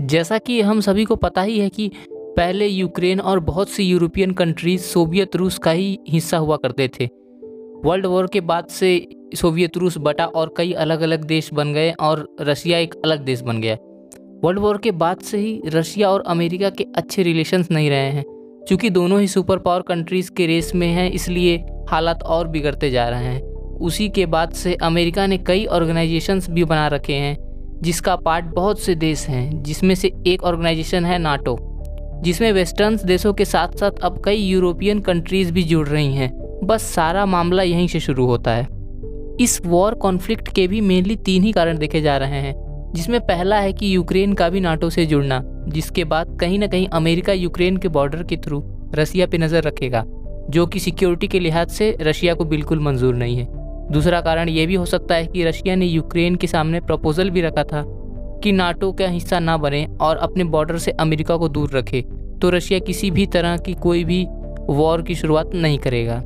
जैसा कि हम सभी को पता ही है कि पहले यूक्रेन और बहुत सी यूरोपियन कंट्रीज़ सोवियत रूस का ही हिस्सा हुआ करते थे। वर्ल्ड वॉर के बाद से सोवियत रूस बटा और कई अलग अलग देश बन गए और रशिया एक अलग देश बन गया। वर्ल्ड वॉर के बाद से ही रशिया और अमेरिका के अच्छे रिलेशंस नहीं रहे हैं क्योंकि दोनों ही सुपर पावर कंट्रीज़ के रेस में हैं, इसलिए हालात और बिगड़ते जा रहे हैं। उसी के बाद से अमेरिका ने कई ऑर्गेनाइजेशंस भी बना रखे हैं जिसका पार्ट बहुत से देश हैं, जिसमें से एक ऑर्गेनाइजेशन है नाटो, जिसमें वेस्टर्न देशों के साथ साथ अब कई यूरोपियन कंट्रीज़ भी जुड़ रही हैं। बस सारा मामला यहीं से शुरू होता है। इस वॉर कॉन्फ्लिक्ट के भी मेनली तीन ही कारण देखे जा रहे हैं, जिसमें पहला है कि यूक्रेन का भी नाटो से जुड़ना, जिसके बाद कहीं ना कहीं अमेरिका यूक्रेन के बॉर्डर के थ्रू रसिया पे नज़र रखेगा, जो कि सिक्योरिटी के लिहाज से रशिया को बिल्कुल मंजूर नहीं है। दूसरा कारण ये भी हो सकता है कि रशिया ने यूक्रेन के सामने प्रपोजल भी रखा था कि नाटो का हिस्सा ना बने और अपने बॉर्डर से अमेरिका को दूर रखे। तो रशिया किसी भी तरह की कोई भी वॉर की शुरुआत नहीं करेगा।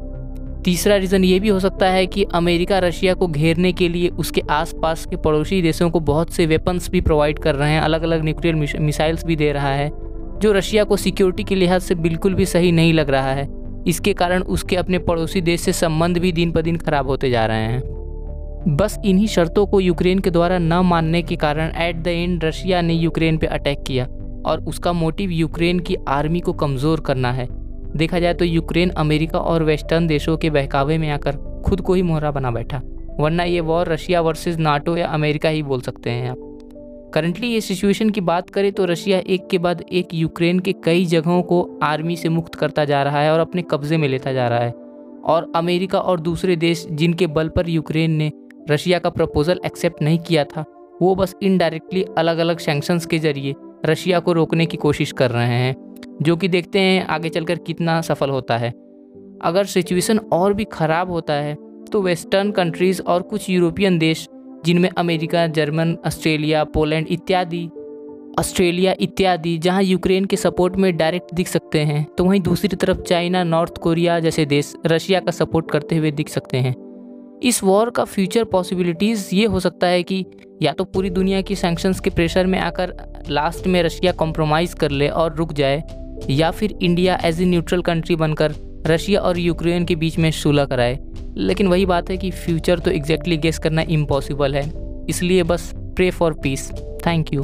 तीसरा रीज़न ये भी हो सकता है कि अमेरिका रशिया को घेरने के लिए उसके आसपास के पड़ोसी देशों को बहुत से वेपन्स भी प्रोवाइड कर रहे हैं अलग अलग न्यूक्लियर मिसाइल्स भी दे रहा है, जो रशिया को सिक्योरिटी के लिहाज से बिल्कुल भी सही नहीं लग रहा है। इसके कारण उसके अपने पड़ोसी देश से संबंध भी दिन पर दिन खराब होते जा रहे हैं। बस इन्हीं शर्तों को यूक्रेन के द्वारा न मानने के कारण एट द एंड रशिया ने यूक्रेन पर अटैक किया और उसका मोटिव यूक्रेन की आर्मी को कमज़ोर करना है। देखा जाए तो यूक्रेन अमेरिका और वेस्टर्न देशों के बहकावे में आकर खुद को ही मोहरा बना बैठा, वरना ये वॉर रशिया वर्सेस नाटो या अमेरिका ही बोल सकते हैं आप। करंटली ये सिचुएशन की बात करें तो रशिया एक के बाद एक यूक्रेन के कई जगहों को आर्मी से मुक्त करता जा रहा है और अपने कब्जे में लेता जा रहा है। और अमेरिका और दूसरे देश जिनके बल पर यूक्रेन ने रशिया का प्रपोजल एक्सेप्ट नहीं किया था, वो बस इनडायरेक्टली अलग अलग सेंक्शंस के ज़रिए रशिया को रोकने की कोशिश कर रहे हैं, जो कि देखते हैं आगे चलकर कितना सफल होता है। अगर सिचुएशन और भी ख़राब होता है तो वेस्टर्न कंट्रीज़ और कुछ यूरोपियन देश जिनमें अमेरिका, जर्मन, ऑस्ट्रेलिया, पोलैंड इत्यादि, ऑस्ट्रेलिया इत्यादि, जहाँ यूक्रेन के सपोर्ट में डायरेक्ट दिख सकते हैं तो वहीं दूसरी तरफ़ चाइना, नॉर्थ कोरिया जैसे देश रशिया का सपोर्ट करते हुए दिख सकते हैं। इस वॉर का फ्यूचर पॉसिबिलिटीज़ ये हो सकता है कि या तो पूरी दुनिया की सैंक्शंस के प्रेशर में आकर लास्ट में रशिया कॉम्प्रोमाइज़ कर ले और रुक जाए, या फिर India as a neutral country बनकर रशिया और यूक्रेन के बीच में सुलह कराए। लेकिन वही बात है कि फ्यूचर तो एग्जैक्टली गेस करना इम्पॉसिबल है। इसलिए बस pray for peace thank you